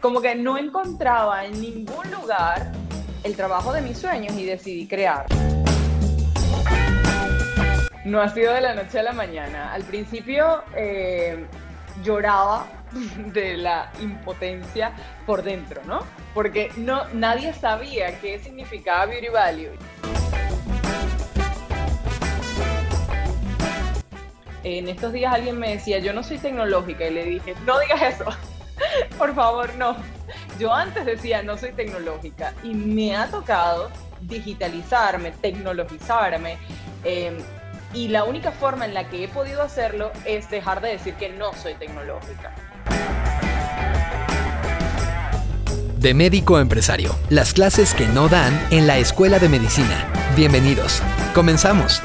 Como que no encontraba en ningún lugar el trabajo de mis sueños y decidí crear. No ha sido de la noche a la mañana. Al principio eh, lloraba de la impotencia por dentro, ¿no? Porque no, nadie sabía qué significaba Beauty Value. En estos días alguien me decía, yo no soy tecnológica, y le dije, no digas eso, por favor, no. Yo antes decía, no soy tecnológica, y me ha tocado digitalizarme, tecnologizarme, eh, y la única forma en la que he podido hacerlo es dejar de decir que no soy tecnológica. De médico empresario, las clases que no dan en la escuela de medicina. Bienvenidos. Comenzamos.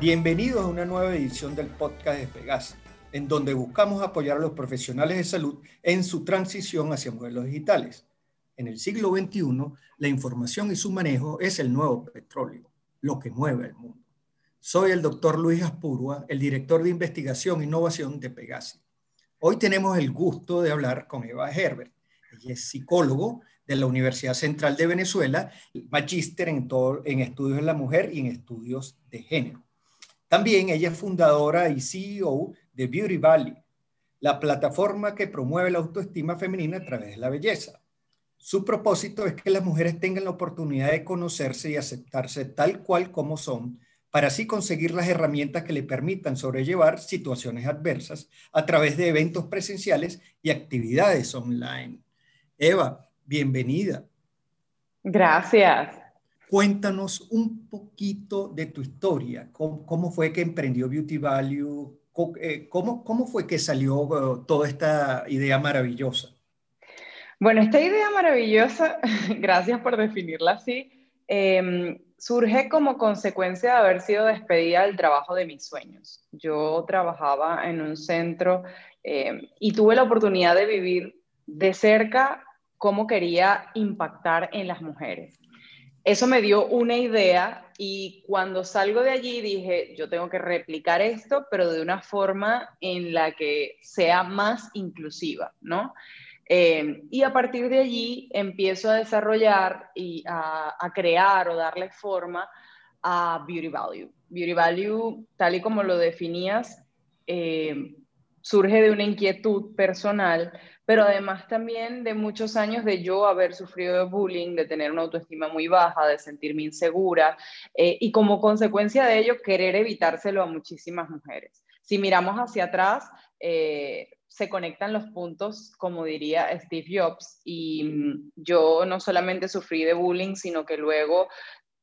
Bienvenidos a una nueva edición del podcast de Pegas, en donde buscamos apoyar a los profesionales de salud en su transición hacia modelos digitales. En el siglo XXI, la información y su manejo es el nuevo petróleo, lo que mueve el mundo. Soy el doctor Luis Aspurua, el director de investigación e innovación de Pegasi. Hoy tenemos el gusto de hablar con Eva Herbert. Ella es psicólogo de la Universidad Central de Venezuela, magíster en, en estudios de la mujer y en estudios de género. También ella es fundadora y CEO de Beauty Valley, la plataforma que promueve la autoestima femenina a través de la belleza. Su propósito es que las mujeres tengan la oportunidad de conocerse y aceptarse tal cual como son, para así conseguir las herramientas que le permitan sobrellevar situaciones adversas a través de eventos presenciales y actividades online. Eva, bienvenida. Gracias. Cuéntanos un poquito de tu historia. ¿Cómo, fue que emprendió Beauty Value? Eh, ¿Cómo, cómo fue que salió uh, toda esta idea maravillosa? Bueno, esta idea maravillosa, gracias por definirla así, em, surge como consecuencia de haber sido despedida del trabajo de mis sueños. Yo trabajaba en un centro em, y tuve la oportunidad de vivir de cerca cómo quería impactar en las mujeres. Eso me dio una idea y cuando salgo de allí dije, yo tengo que replicar esto, pero de una forma en la que sea más inclusiva, ¿no? Eh, y a partir de allí empiezo a desarrollar y a, crear o darle forma a Beauty Value. Beauty Value, tal y como lo definías, eh, surge de una inquietud personal, pero además también de muchos años de yo haber sufrido de bullying, de tener una autoestima muy baja, de sentirme insegura eh, y como consecuencia de ello querer evitárselo a muchísimas mujeres. Si miramos hacia atrás, se conectan los puntos, como diría Steve Jobs, y mm, yo no solamente sufrí de bullying, sino que luego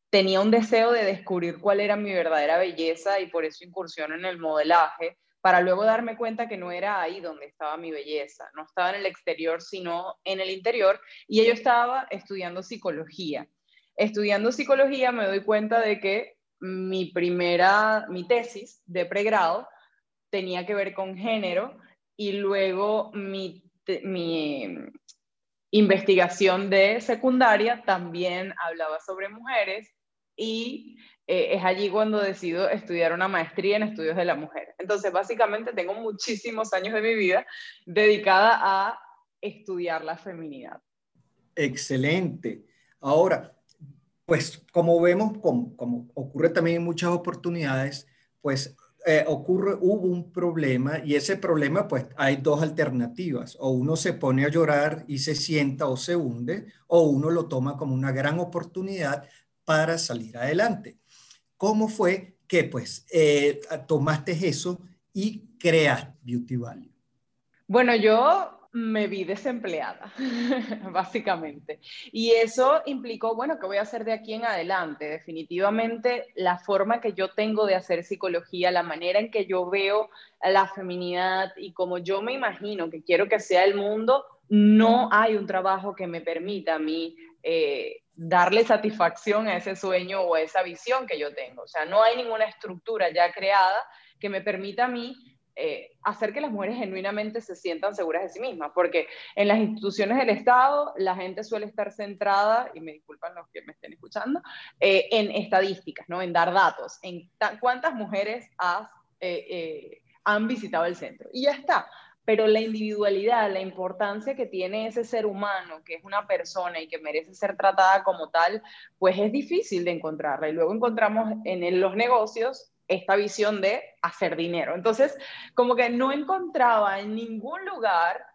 tenía un deseo de descubrir cuál era mi verdadera belleza y por eso incursiono en el modelaje, para luego darme cuenta que no era ahí donde estaba mi belleza, no estaba en el exterior, sino en el interior, y yo estaba estudiando psicología. Estudiando psicología me doy cuenta de que mi primera, mi tesis de pregrado tenía que ver con género, y luego mi, investigación de secundaria también hablaba sobre mujeres y eh, es allí cuando decido estudiar una maestría en estudios de la mujer. Entonces, básicamente tengo muchísimos años de mi vida dedicada a estudiar la feminidad. Excelente. Ahora, pues como vemos, como, como ocurre también en muchas oportunidades, pues eh, ocurre, hubo un problema y ese problema, pues hay dos alternativas. O uno se pone a llorar y se sienta o se hunde, o uno lo toma como una gran oportunidad para salir adelante. ¿Cómo fue que, pues, eh, tomaste eso y creaste Beauty Value? Bueno, yo me vi desempleada, básicamente. Y eso implicó, bueno, ¿qué voy a hacer de aquí en adelante? Definitivamente la forma que yo tengo de hacer psicología, la manera en que yo veo la feminidad y como yo me imagino que quiero que sea el mundo, no hay un trabajo que me permita a mí eh, darle satisfacción a ese sueño o a esa visión que yo tengo. O sea, no hay ninguna estructura ya creada que me permita a mí eh, hacer que las mujeres genuinamente se sientan seguras de sí mismas, porque en las instituciones del Estado la gente suele estar centrada, y me disculpan los que me estén escuchando, eh, en estadísticas, ¿no? en dar datos, en cuántas mujeres eh, han visitado el centro. Y ya está. Pero la individualidad, la importancia que tiene ese ser humano, que es una persona y que merece ser tratada como tal, pues es difícil de encontrarla. Y luego encontramos en los negocios esta visión de hacer dinero. Entonces, como que no encontraba en ningún lugar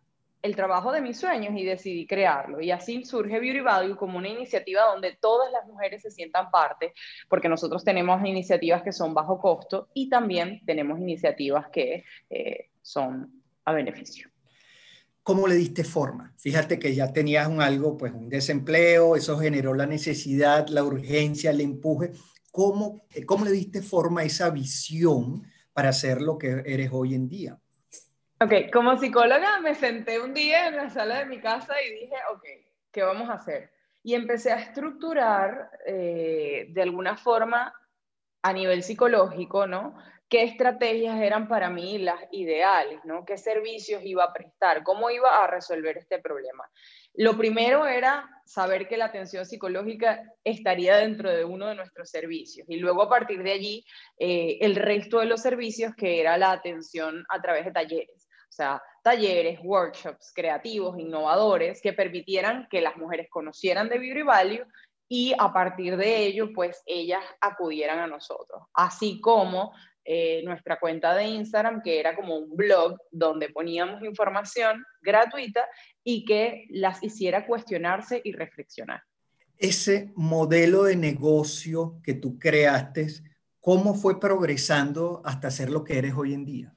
el trabajo de mis sueños y decidí crearlo. Y así surge Beauty Value como una iniciativa donde todas las mujeres se sientan parte, porque nosotros tenemos iniciativas que son bajo costo y también tenemos iniciativas que eh, son a beneficio. ¿Cómo le diste forma? Fíjate que ya tenías un algo, pues un desempleo, eso generó la necesidad, la urgencia, el empuje. ¿Cómo, cómo le diste forma a esa visión para hacer lo que eres hoy en día? Ok, como psicóloga me senté un día en la sala de mi casa y dije, ok, ¿qué vamos a hacer? Y empecé a estructurar eh, de alguna forma a nivel psicológico, ¿no? ¿Qué estrategias eran para mí las ideales, ¿no? ¿Qué servicios iba a prestar? ¿Cómo iba a resolver este problema? Lo primero era saber que la atención psicológica estaría dentro de uno de nuestros servicios y luego a partir de allí eh, el resto de los servicios que era la atención a través de talleres. O sea, talleres, workshops creativos, innovadores, que permitieran que las mujeres conocieran de Beauty Value y a partir de ello, pues ellas acudieran a nosotros. Así como eh, nuestra cuenta de Instagram, que era como un blog donde poníamos información gratuita y que las hiciera cuestionarse y reflexionar. Ese modelo de negocio que tú creaste, ¿cómo fue progresando hasta ser lo que eres hoy en día?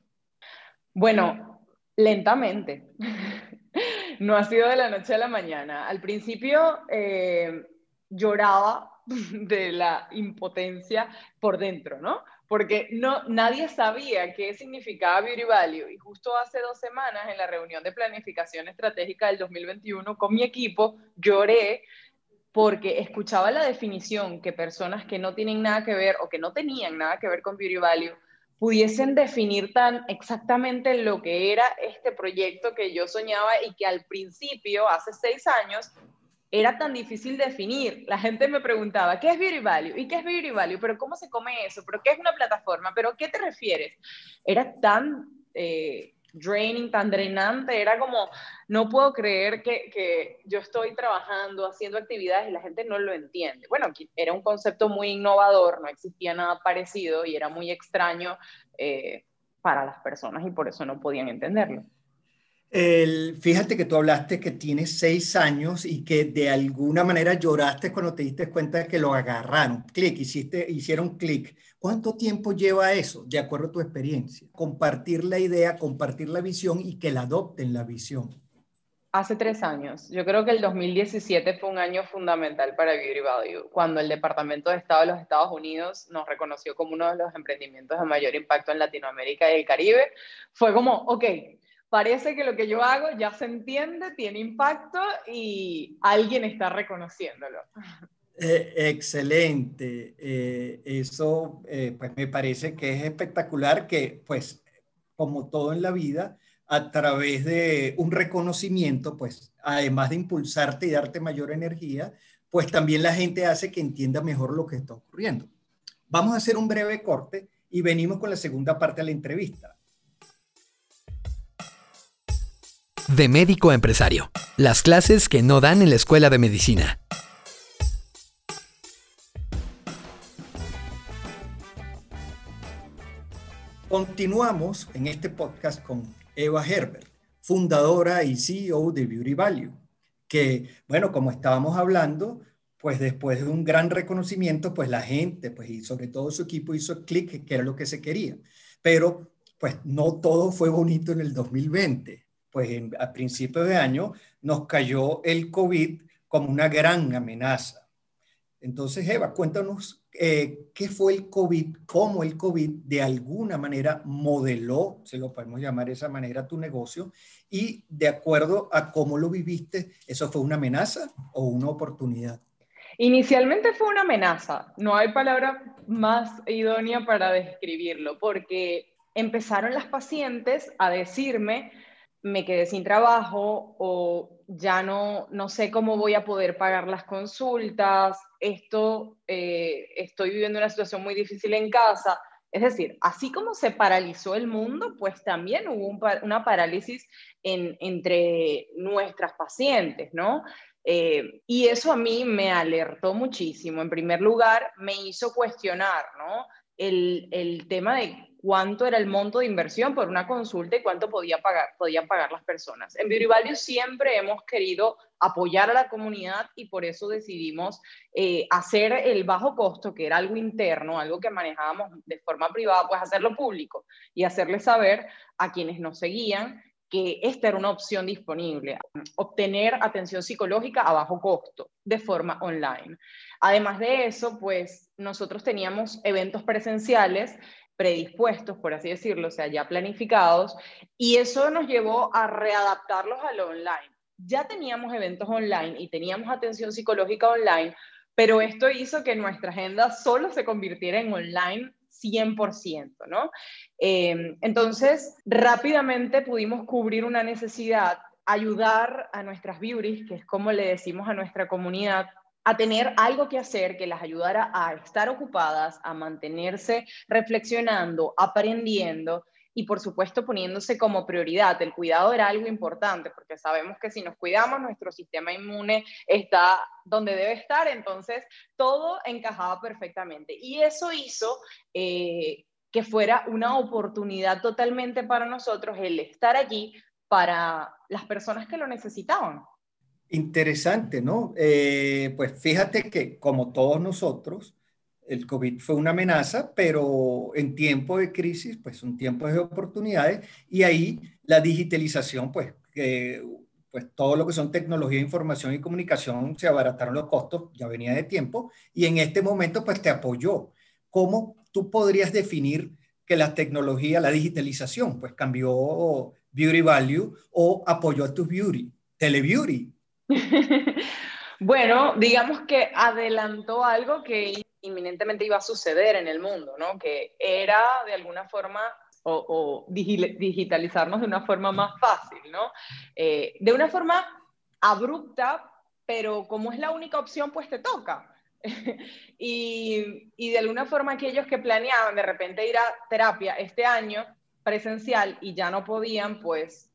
Bueno, Lentamente. no ha sido de la noche a la mañana. Al principio eh, lloraba de la impotencia por dentro, ¿no? Porque no, nadie sabía qué significaba Beauty Value. Y justo hace dos semanas, en la reunión de planificación estratégica del 2021 con mi equipo, lloré porque escuchaba la definición que personas que no tienen nada que ver o que no tenían nada que ver con Beauty Value pudiesen definir tan exactamente lo que era este proyecto que yo soñaba y que al principio, hace seis años, era tan difícil definir. La gente me preguntaba, ¿qué es Beauty Value? ¿Y qué es Beauty Value? ¿Pero cómo se come eso? ¿Pero qué es una plataforma? ¿Pero qué te refieres? Era tan eh, draining, tan drenante, era como, no puedo creer que, que, yo estoy trabajando, haciendo actividades y la gente no lo entiende. Bueno, era un concepto muy innovador, no existía nada parecido y era muy extraño eh, para las personas y por eso no podían entenderlo. El, fíjate que tú hablaste que tienes seis años y que de alguna manera lloraste cuando te diste cuenta de que lo agarraron. Clic, hiciste, hicieron clic. ¿Cuánto tiempo lleva eso, de acuerdo a tu experiencia? Compartir la idea, compartir la visión y que la adopten la visión. Hace tres años. Yo creo que el 2017 fue un año fundamental para Beauty Value, cuando el Departamento de Estado de los Estados Unidos nos reconoció como uno de los emprendimientos de mayor impacto en Latinoamérica y el Caribe. Fue como, ok, parece que lo que yo hago ya se entiende, tiene impacto y alguien está reconociéndolo. Eh, excelente. Eh, eso eh, pues me parece que es espectacular que pues como todo en la vida, a través de un reconocimiento, pues además de impulsarte y darte mayor energía, pues también la gente hace que entienda mejor lo que está ocurriendo. Vamos a hacer un breve corte y venimos con la segunda parte de la entrevista. De médico a empresario. Las clases que no dan en la escuela de medicina. Continuamos en este podcast con Eva Herbert, fundadora y CEO de Beauty Value, que, bueno, como estábamos hablando, pues después de un gran reconocimiento, pues la gente, pues y sobre todo su equipo hizo clic, que era lo que se quería. Pero, pues no todo fue bonito en el 2020 pues a principios de año nos cayó el COVID como una gran amenaza. Entonces, Eva, cuéntanos eh, qué fue el COVID, cómo el COVID de alguna manera modeló, se lo podemos llamar de esa manera, tu negocio, y de acuerdo a cómo lo viviste, ¿eso fue una amenaza o una oportunidad? Inicialmente fue una amenaza, no hay palabra más idónea para describirlo, porque empezaron las pacientes a decirme, me quedé sin trabajo o ya no, no sé cómo voy a poder pagar las consultas, esto, eh, estoy viviendo una situación muy difícil en casa, Es decir, así como se paralizó el mundo, pues también hubo una parálisis entre nuestras pacientes, ¿no? Eh, y eso a mí me alertó muchísimo. En primer lugar, me hizo cuestionar, ¿no? El, el tema de cuánto era el monto de inversión por una consulta y cuánto podía pagar, podían pagar las personas. En Beauty siempre hemos querido apoyar a la comunidad y por eso decidimos eh, hacer el bajo costo, que era algo interno, algo que manejábamos de forma privada, pues hacerlo público y hacerle saber a quienes nos seguían que esta era una opción disponible, obtener atención psicológica a bajo costo de forma online. Además de eso, pues nosotros teníamos eventos presenciales predispuestos, por así decirlo, o sea, ya planificados, y eso nos llevó a readaptarlos a lo online. Ya teníamos eventos online y teníamos atención psicológica online, pero esto hizo que nuestra agenda solo se convirtiera en online 100%, ¿no? Em, entonces, rápidamente pudimos cubrir una necesidad, ayudar a nuestras beauties, que es como le decimos a nuestra comunidad, a tener algo que hacer que las ayudara a estar ocupadas, a mantenerse reflexionando, aprendiendo y por supuesto poniéndose como prioridad. El cuidado era algo importante porque sabemos que si nos cuidamos nuestro sistema inmune está donde debe estar, entonces todo encajaba perfectamente. Y eso hizo eh, que fuera una oportunidad totalmente para nosotros el estar allí para las personas que lo necesitaban. Interesante, ¿no? Eh, pues fíjate que como todos nosotros, el COVID fue una amenaza, pero en tiempo de crisis, pues son tiempos de oportunidades y ahí la digitalización, pues, pues todo lo que son tecnología, información y comunicación, se abarataron los costos, ya venía de tiempo, y en este momento, pues te apoyó. ¿Cómo tú podrías definir que la tecnología, la digitalización, pues cambió Beauty Value o apoyó a tu Beauty, Telebeauty? bueno, digamos que adelantó algo que inminentemente iba a suceder en el mundo, ¿no? Que era de alguna forma o, digitalizarnos de una forma más fácil, ¿no? Eh, de una forma abrupta, pero como es la única opción, pues te toca. y, de alguna forma aquellos que planeaban de repente ir a terapia este año presencial y ya no podían, pues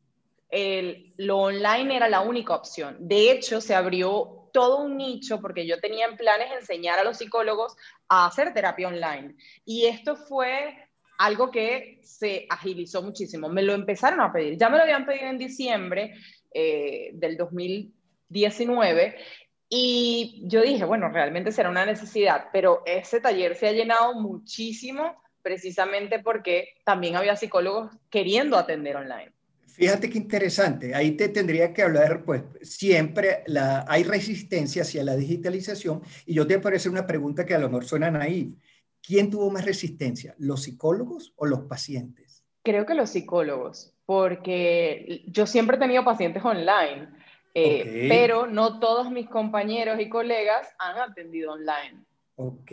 lo online era la única opción. De hecho, se abrió todo un nicho porque yo tenía en planes enseñar a los psicólogos a hacer terapia online. Y esto fue algo que se agilizó muchísimo. Me lo empezaron a pedir. Ya me lo habían pedido en diciembre eh, del 2019 y yo dije, bueno, realmente será una necesidad, pero ese taller se ha llenado muchísimo precisamente porque también había psicólogos queriendo atender online. Fíjate qué interesante. Ahí te tendría que hablar, pues siempre la, hay resistencia hacia la digitalización y yo te parece una pregunta que a lo mejor suena naif. ¿Quién tuvo más resistencia, los psicólogos o los pacientes? Creo que los psicólogos, porque yo siempre he tenido pacientes online, eh, pero no todos mis compañeros y colegas han atendido online. Ok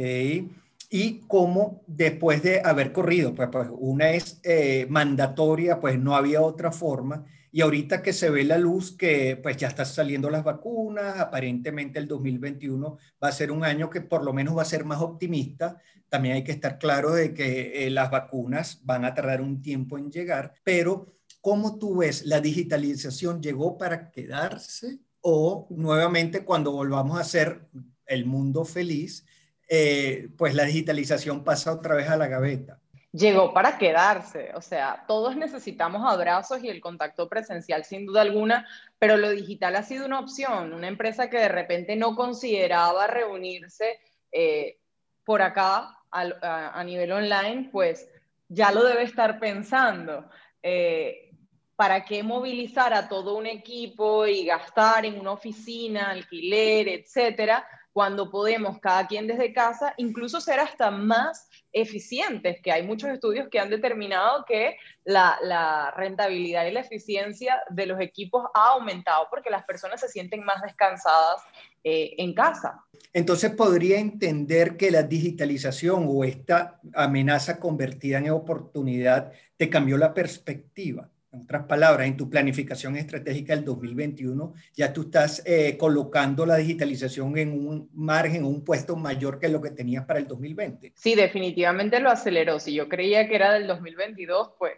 y cómo después de haber corrido, pues, pues una es eh, mandatoria, pues no había otra forma, y ahorita que se ve la luz que pues ya están saliendo las vacunas, aparentemente el 2021 va a ser un año que por lo menos va a ser más optimista, también hay que estar claro de que eh, las vacunas van a tardar un tiempo en llegar, pero ¿cómo tú ves la digitalización llegó para quedarse o nuevamente cuando volvamos a ser el mundo feliz? Eh, pues la digitalización pasa otra vez a la gaveta. Llegó para quedarse, o sea, todos necesitamos abrazos y el contacto presencial sin duda alguna, pero lo digital ha sido una opción. Una empresa que de repente no consideraba reunirse eh, por acá a, nivel online, pues ya lo debe estar pensando. Eh, ¿Para qué movilizar a todo un equipo y gastar en una oficina, alquiler, etcétera? Cuando podemos cada quien desde casa, incluso ser hasta más eficientes, que hay muchos estudios que han determinado que la, rentabilidad y la eficiencia de los equipos ha aumentado porque las personas se sienten más descansadas eh, en casa. Entonces podría entender que la digitalización o esta amenaza convertida en oportunidad te cambió la perspectiva En otras palabras, en tu planificación estratégica del 2021, ya tú estás eh, colocando la digitalización en un margen, un puesto mayor que lo que tenías para el 2020. Sí, definitivamente lo aceleró. Si yo creía que era del 2022, pues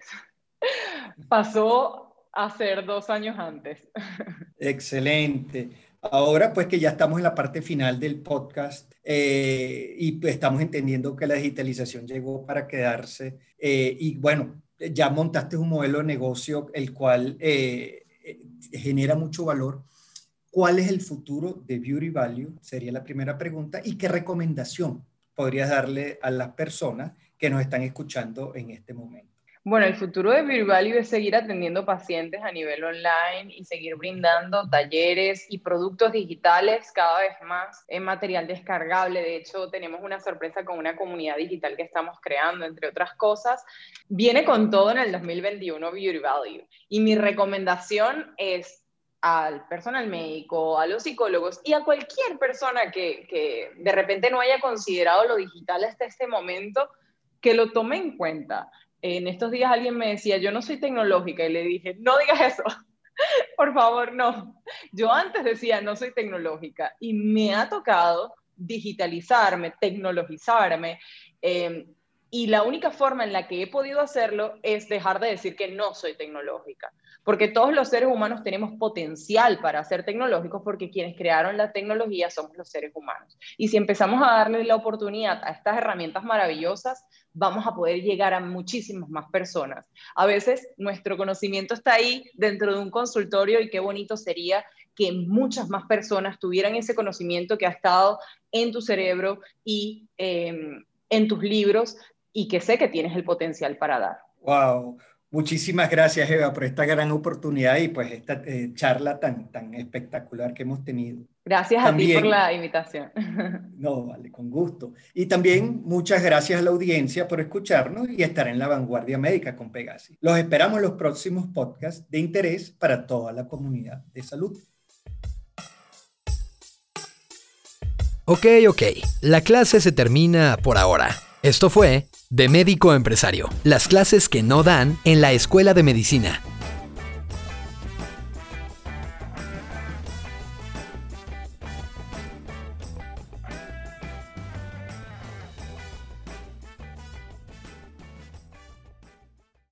pasó a ser dos años antes. Excelente. Ahora pues que ya estamos en la parte final del podcast eh, y pues, estamos entendiendo que la digitalización llegó para quedarse eh, y bueno, ya montaste un modelo de negocio el cual eh, genera mucho valor. ¿Cuál es el futuro de Beauty Value? Sería la primera pregunta. ¿Y qué recomendación podrías darle a las personas que nos están escuchando en este momento? Bueno, el futuro de Virvalue es seguir atendiendo pacientes a nivel online y seguir brindando talleres y productos digitales cada vez más en material descargable. De hecho, tenemos una sorpresa con una comunidad digital que estamos creando, entre otras cosas. Viene con todo en el 2021 Beauty Value. Y mi recomendación es al personal médico, a los psicólogos y a cualquier persona que, que de repente no haya considerado lo digital hasta este momento, que lo tome en cuenta en estos días alguien me decía, yo no soy tecnológica, y le dije, no digas eso, por favor, no. Yo antes decía, no soy tecnológica, y me ha tocado digitalizarme, tecnologizarme, em, y la única forma en la que he podido hacerlo es dejar de decir que no soy tecnológica porque todos los seres humanos tenemos potencial para ser tecnológicos porque quienes crearon la tecnología somos los seres humanos. Y si empezamos a darle la oportunidad a estas herramientas maravillosas, vamos a poder llegar a muchísimas más personas. A veces nuestro conocimiento está ahí dentro de un consultorio y qué bonito sería que muchas más personas tuvieran ese conocimiento que ha estado en tu cerebro y em, en tus libros y que sé que tienes el potencial para dar. Wow. Muchísimas gracias, Eva, por esta gran oportunidad y pues esta eh, charla tan, tan espectacular que hemos tenido. Gracias a ti por la invitación. No, vale, con gusto. Y también muchas gracias a la audiencia por escucharnos y estar en la vanguardia médica con Pegasi. Los esperamos en los próximos podcasts de interés para toda la comunidad de salud. Ok, ok, la clase se termina por ahora. Esto fue De Médico Empresario, las clases que no dan en la Escuela de Medicina.